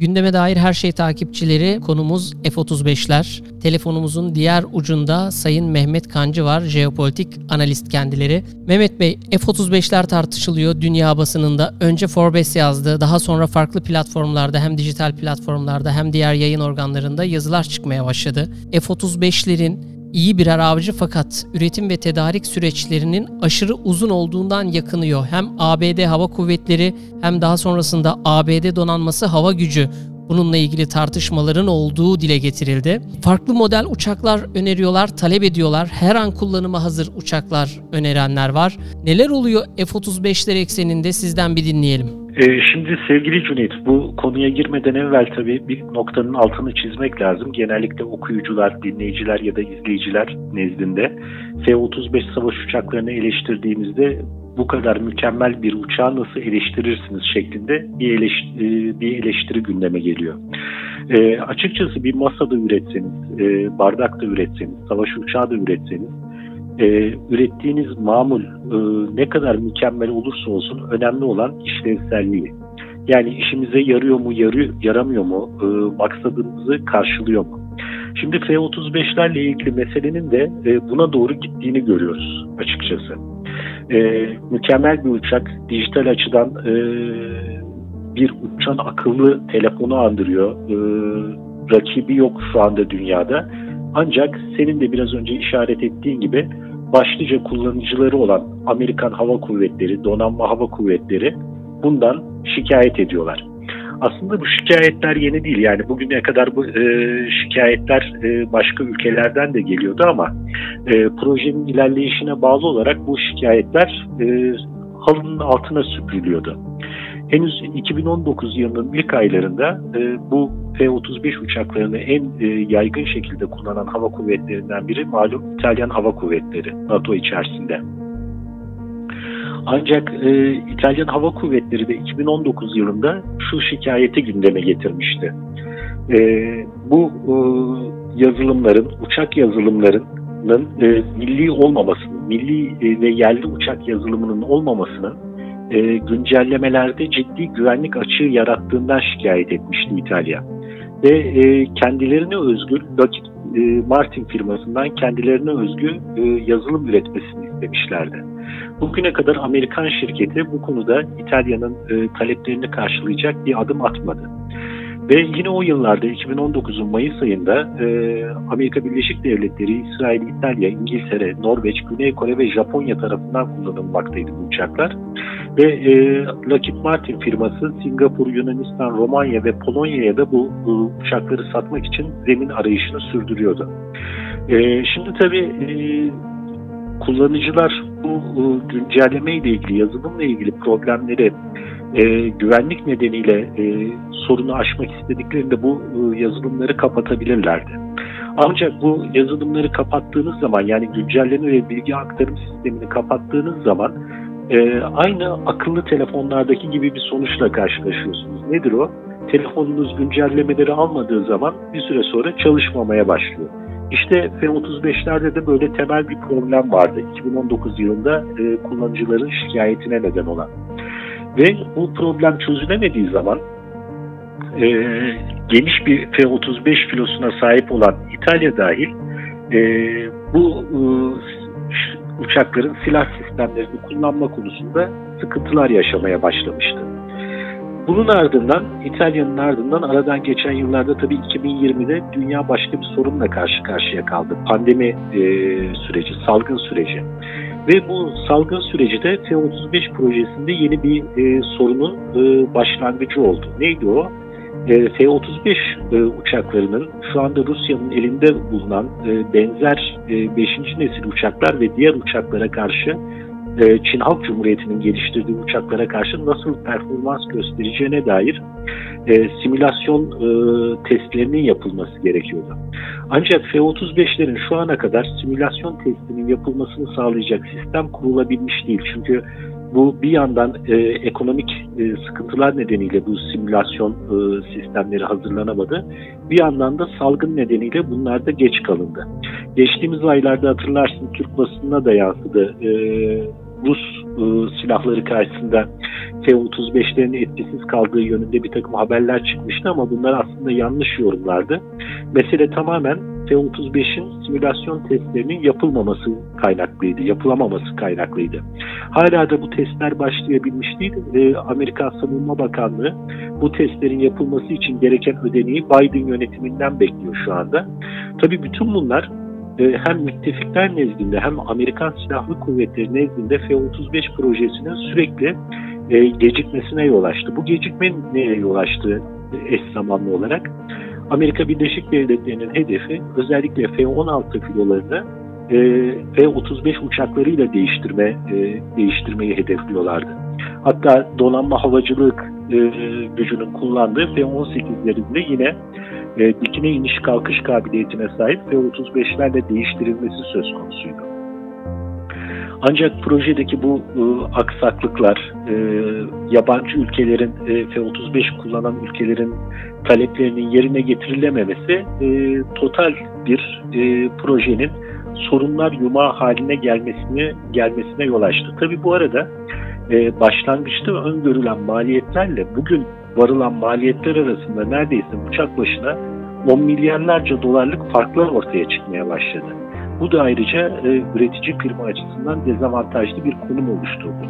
Gündeme dair her şey takipçileri konumuz F-35'ler. Telefonumuzun diğer ucunda Sayın Mehmet Kancı var, jeopolitik analist kendileri. Mehmet Bey, F-35'ler tartışılıyor dünya basınında. Önce Forbes yazdı, daha sonra farklı platformlarda hem dijital platformlarda hem diğer yayın organlarında yazılar çıkmaya başladı. F-35'lerin iyi birer avcı fakat üretim ve tedarik süreçlerinin aşırı uzun olduğundan yakınıyor. Hem ABD Hava Kuvvetleri hem daha sonrasında ABD donanması hava gücü bununla ilgili tartışmaların olduğu dile getirildi. Farklı model uçaklar öneriyorlar, talep ediyorlar. Her an kullanıma hazır uçaklar önerenler var. Neler oluyor F-35'ler ekseninde sizden bir dinleyelim. Ee, şimdi sevgili Cüneyt bu konuya girmeden evvel tabii bir noktanın altını çizmek lazım. Genellikle okuyucular, dinleyiciler ya da izleyiciler nezdinde F-35 savaş uçaklarını eleştirdiğimizde bu kadar mükemmel bir uçağı nasıl eleştirirsiniz şeklinde bir eleştiri, e, bir eleştiri gündeme geliyor. E, açıkçası bir masada üretseniz, e, bardakta üretseniz, savaş uçağı da üretseniz e, ürettiğiniz mamul e, ne kadar mükemmel olursa olsun önemli olan işlevselliği. Yani işimize yarıyor mu, yarıyor, yaramıyor mu, e, maksadımızı karşılıyor mu? Şimdi F-35'lerle ilgili meselenin de e, buna doğru gittiğini görüyoruz açıkçası. E, mükemmel bir uçak, dijital açıdan e, bir uçan akıllı telefonu andırıyor. E, rakibi yok şu anda dünyada. Ancak senin de biraz önce işaret ettiğin gibi başlıca kullanıcıları olan Amerikan Hava Kuvvetleri, Donanma Hava Kuvvetleri bundan şikayet ediyorlar. Aslında bu şikayetler yeni değil. Yani bugüne kadar bu e, şikayetler e, başka ülkelerden de geliyordu ama e, projenin ilerleyişine bağlı olarak bu şikayetler e, halının altına süpürülüyordu. Henüz 2019 yılının ilk aylarında e, bu F-35 uçaklarını en e, yaygın şekilde kullanan hava kuvvetlerinden biri malum İtalyan Hava Kuvvetleri NATO içerisinde. Ancak e, İtalyan Hava Kuvvetleri de 2019 yılında şu şikayeti gündeme getirmişti. E, bu e, yazılımların, uçak yazılımlarının e, milli olmamasının, milli e, ve yerli uçak yazılımının olmamasının e, güncellemelerde ciddi güvenlik açığı yarattığından şikayet etmişti İtalya. Ve e, kendilerine özgü Lockheed e, Martin firmasından kendilerine özgü e, yazılım üretmesini istemişlerdi. Bugüne kadar Amerikan şirketi bu konuda İtalya'nın e, taleplerini karşılayacak bir adım atmadı. Ve yine o yıllarda 2019'un Mayıs ayında e, Amerika Birleşik Devletleri, İsrail, İtalya, İngiltere, Norveç, Güney Kore ve Japonya tarafından kullanılmaktaydı bu uçaklar. Ve e, Lockheed Martin firması Singapur, Yunanistan, Romanya ve Polonya'ya da bu, bu uçakları satmak için zemin arayışını sürdürüyordu. E, şimdi tabii e, kullanıcılar bu e, güncelleme ile ilgili, yazılımla ilgili problemleri e, güvenlik nedeniyle e, sorunu aşmak istediklerinde bu e, yazılımları kapatabilirlerdi. Ancak bu yazılımları kapattığınız zaman yani güncelleme ve bilgi aktarım sistemini kapattığınız zaman e, aynı akıllı telefonlardaki gibi bir sonuçla karşılaşıyorsunuz. Nedir o? Telefonunuz güncellemeleri almadığı zaman bir süre sonra çalışmamaya başlıyor. İşte F-35'lerde de böyle temel bir problem vardı 2019 yılında e, kullanıcıların şikayetine neden olan. Ve bu problem çözülemediği zaman e, geniş bir F-35 filosuna sahip olan İtalya dahil e, bu e, uçakların silah sistemlerini kullanma konusunda sıkıntılar yaşamaya başlamıştı. Bunun ardından İtalya'nın ardından aradan geçen yıllarda tabii 2020'de dünya başka bir sorunla karşı karşıya kaldı. Pandemi e, süreci, salgın süreci. Ve bu salgın süreci de F-35 projesinde yeni bir e, sorunun e, başlangıcı oldu. Neydi o? E, F-35 e, uçaklarının şu anda Rusya'nın elinde bulunan e, benzer e, 5. nesil uçaklar ve diğer uçaklara karşı Çin Halk Cumhuriyeti'nin geliştirdiği uçaklara karşı nasıl performans göstereceğine dair e, simülasyon e, testlerinin yapılması gerekiyordu. Ancak F-35'lerin şu ana kadar simülasyon testinin yapılmasını sağlayacak sistem kurulabilmiş değil. Çünkü bu bir yandan e, ekonomik e, sıkıntılar nedeniyle bu simülasyon e, sistemleri hazırlanamadı. Bir yandan da salgın nedeniyle bunlar da geç kalındı. Geçtiğimiz aylarda hatırlarsın Türk basınına da yansıdı. E, Rus e, silahları karşısında F-35'lerin etkisiz kaldığı yönünde bir takım haberler çıkmıştı ama bunlar aslında yanlış yorumlardı. Mesele tamamen F-35'in simülasyon testlerinin yapılmaması kaynaklıydı, yapılamaması kaynaklıydı. Hala da bu testler başlayabilmiş değil. E, Amerika Savunma Bakanlığı bu testlerin yapılması için gereken ödeneği Biden yönetiminden bekliyor şu anda. Tabii bütün bunlar e, hem müttefikler nezdinde hem Amerikan Silahlı Kuvvetleri nezdinde F-35 projesinin sürekli e, gecikmesine yol açtı. Bu gecikme neye yol açtı eş zamanlı olarak? Amerika Birleşik Devletleri'nin hedefi özellikle F-16 filolarını e, F-35 uçaklarıyla değiştirme e, değiştirmeyi hedefliyorlardı. Hatta donanma havacılık e, gücünün kullandığı F-18'lerinde yine dikine iniş kalkış kabiliyetine sahip F-35'lerle değiştirilmesi söz konusuydu. Ancak projedeki bu e, aksaklıklar, e, yabancı ülkelerin e, F-35 kullanan ülkelerin taleplerinin yerine getirilememesi e, total bir e, projenin sorunlar yumağı haline gelmesine gelmesine yol açtı. Tabi bu arada e, başlangıçta öngörülen maliyetlerle bugün varılan maliyetler arasında neredeyse uçak başına 10 milyarlarca dolarlık farklar ortaya çıkmaya başladı. Bu da ayrıca e, üretici firma açısından dezavantajlı bir konum oluşturdu.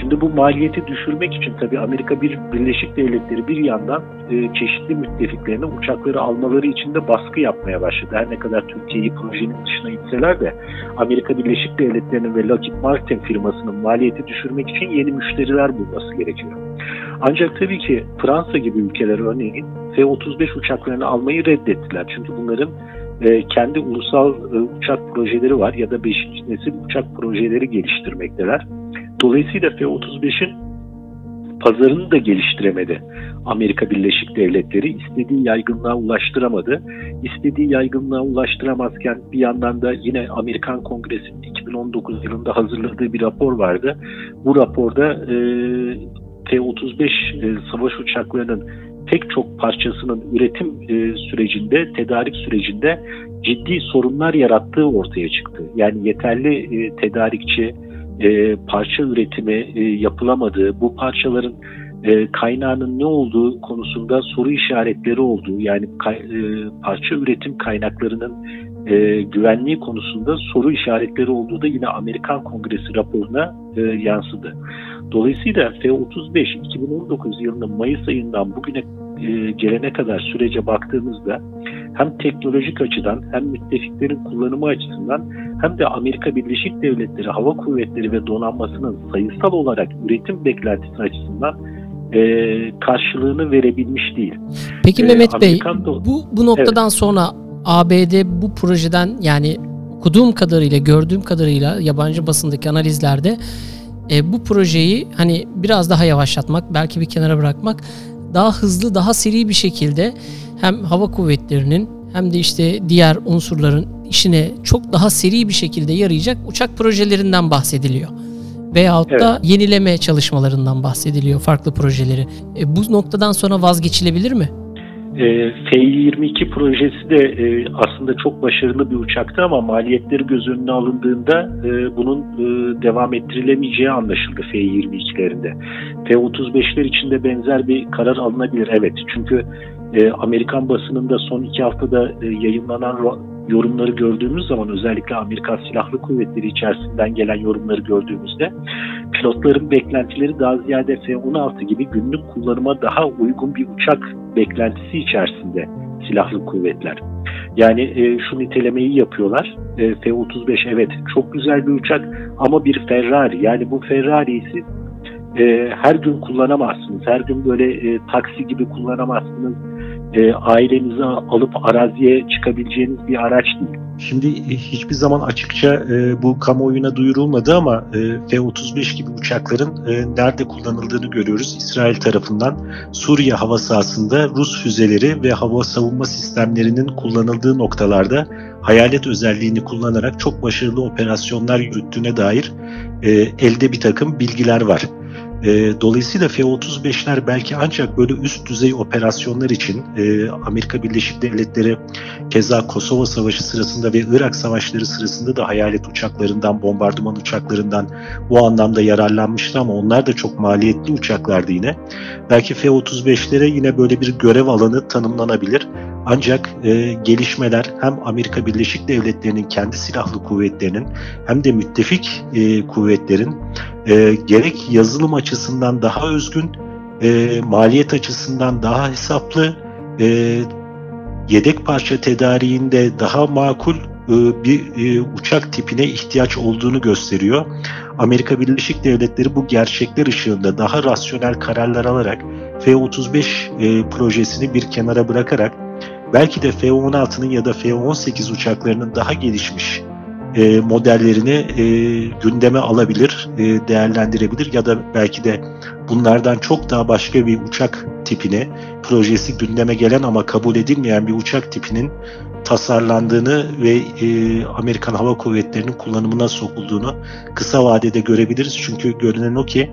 Şimdi bu maliyeti düşürmek için tabii Amerika bir Birleşik Devletleri bir yandan e, çeşitli müttefiklerine uçakları almaları için de baskı yapmaya başladı. Her ne kadar Türkiye'yi projenin dışına itseler de Amerika Birleşik Devletleri'nin ve Lockheed Martin firmasının maliyeti düşürmek için yeni müşteriler bulması gerekiyor. Ancak tabii ki Fransa gibi ülkeler örneğin F-35 uçaklarını almayı reddettiler. Çünkü bunların e, kendi ulusal e, uçak projeleri var ya da 5. nesil uçak projeleri geliştirmekteler. Dolayısıyla F-35'in pazarını da geliştiremedi. Amerika Birleşik Devletleri istediği yaygınlığa ulaştıramadı. İstediği yaygınlığa ulaştıramazken bir yandan da yine Amerikan Kongresi'nin 2019 yılında hazırladığı bir rapor vardı. Bu raporda e, T-35 e, savaş uçaklarının pek çok parçasının üretim e, sürecinde, tedarik sürecinde ciddi sorunlar yarattığı ortaya çıktı. Yani yeterli e, tedarikçi, e, parça üretimi e, yapılamadığı, bu parçaların e, kaynağının ne olduğu konusunda soru işaretleri olduğu, yani e, parça üretim kaynaklarının e, güvenliği konusunda soru işaretleri olduğu da yine Amerikan Kongresi raporuna e, yansıdı. Dolayısıyla F-35 2019 yılının Mayıs ayından bugüne e, gelene kadar sürece baktığımızda hem teknolojik açıdan hem müttefiklerin kullanımı açısından hem de Amerika Birleşik Devletleri Hava Kuvvetleri ve donanmasının sayısal olarak üretim beklentisi açısından e, karşılığını verebilmiş değil. Peki e, Mehmet Bey bu, bu noktadan evet. sonra ABD bu projeden yani okuduğum kadarıyla gördüğüm kadarıyla yabancı basındaki analizlerde e, bu projeyi hani biraz daha yavaşlatmak belki bir kenara bırakmak daha hızlı daha seri bir şekilde hem hava kuvvetlerinin hem de işte diğer unsurların işine çok daha seri bir şekilde yarayacak uçak projelerinden bahsediliyor. Veyahut evet. da yenileme çalışmalarından bahsediliyor farklı projeleri. E, bu noktadan sonra vazgeçilebilir mi? E, F-22 projesi de e, aslında çok başarılı bir uçaktı ama maliyetleri göz önüne alındığında e, bunun devam ettirilemeyeceği anlaşıldı F-22'lerinde. F-35'ler için de benzer bir karar alınabilir evet. Çünkü Amerikan basınında son iki haftada e, yayınlanan yorumları gördüğümüz zaman özellikle Amerikan Silahlı Kuvvetleri içerisinden gelen yorumları gördüğümüzde pilotların beklentileri daha ziyade F-16 gibi günlük kullanıma daha uygun bir uçak beklentisi içerisinde silahlı kuvvetler. Yani e, şu nitelemeyi yapıyorlar. E, F-35 evet çok güzel bir uçak ama bir Ferrari. Yani bu Ferrari'yi siz e, her gün kullanamazsınız. Her gün böyle e, taksi gibi kullanamazsınız e, ailenizi alıp araziye çıkabileceğiniz bir araç değil. Şimdi e, hiçbir zaman açıkça e, bu kamuoyuna duyurulmadı ama e, F-35 gibi uçakların e, nerede kullanıldığını görüyoruz. İsrail tarafından Suriye hava sahasında Rus füzeleri ve hava savunma sistemlerinin kullanıldığı noktalarda hayalet özelliğini kullanarak çok başarılı operasyonlar yürüttüğüne dair e, elde bir takım bilgiler var. E, dolayısıyla F-35'ler belki ancak böyle üst düzey operasyonlar için e, Amerika Birleşik Devletleri keza Kosova Savaşı sırasında ve Irak Savaşları sırasında da hayalet uçaklarından, bombardıman uçaklarından bu anlamda yararlanmıştı ama onlar da çok maliyetli uçaklardı yine. Belki F-35'lere yine böyle bir görev alanı tanımlanabilir. Ancak e, gelişmeler hem Amerika Birleşik Devletleri'nin kendi silahlı kuvvetlerinin hem de müttefik e, kuvvetlerin e, gerek yazılım açısından daha özgün, e, maliyet açısından daha hesaplı, e, yedek parça tedariğinde daha makul e, bir e, uçak tipine ihtiyaç olduğunu gösteriyor. Amerika Birleşik Devletleri bu gerçekler ışığında daha rasyonel kararlar alarak F-35 e, projesini bir kenara bırakarak belki de F-16'nın ya da F-18 uçaklarının daha gelişmiş e, modellerini e, gündeme alabilir, e, değerlendirebilir ya da belki de bunlardan çok daha başka bir uçak tipine, projesi gündeme gelen ama kabul edilmeyen bir uçak tipinin tasarlandığını ve e, Amerikan Hava Kuvvetleri'nin kullanımına sokulduğunu kısa vadede görebiliriz. Çünkü görünen o ki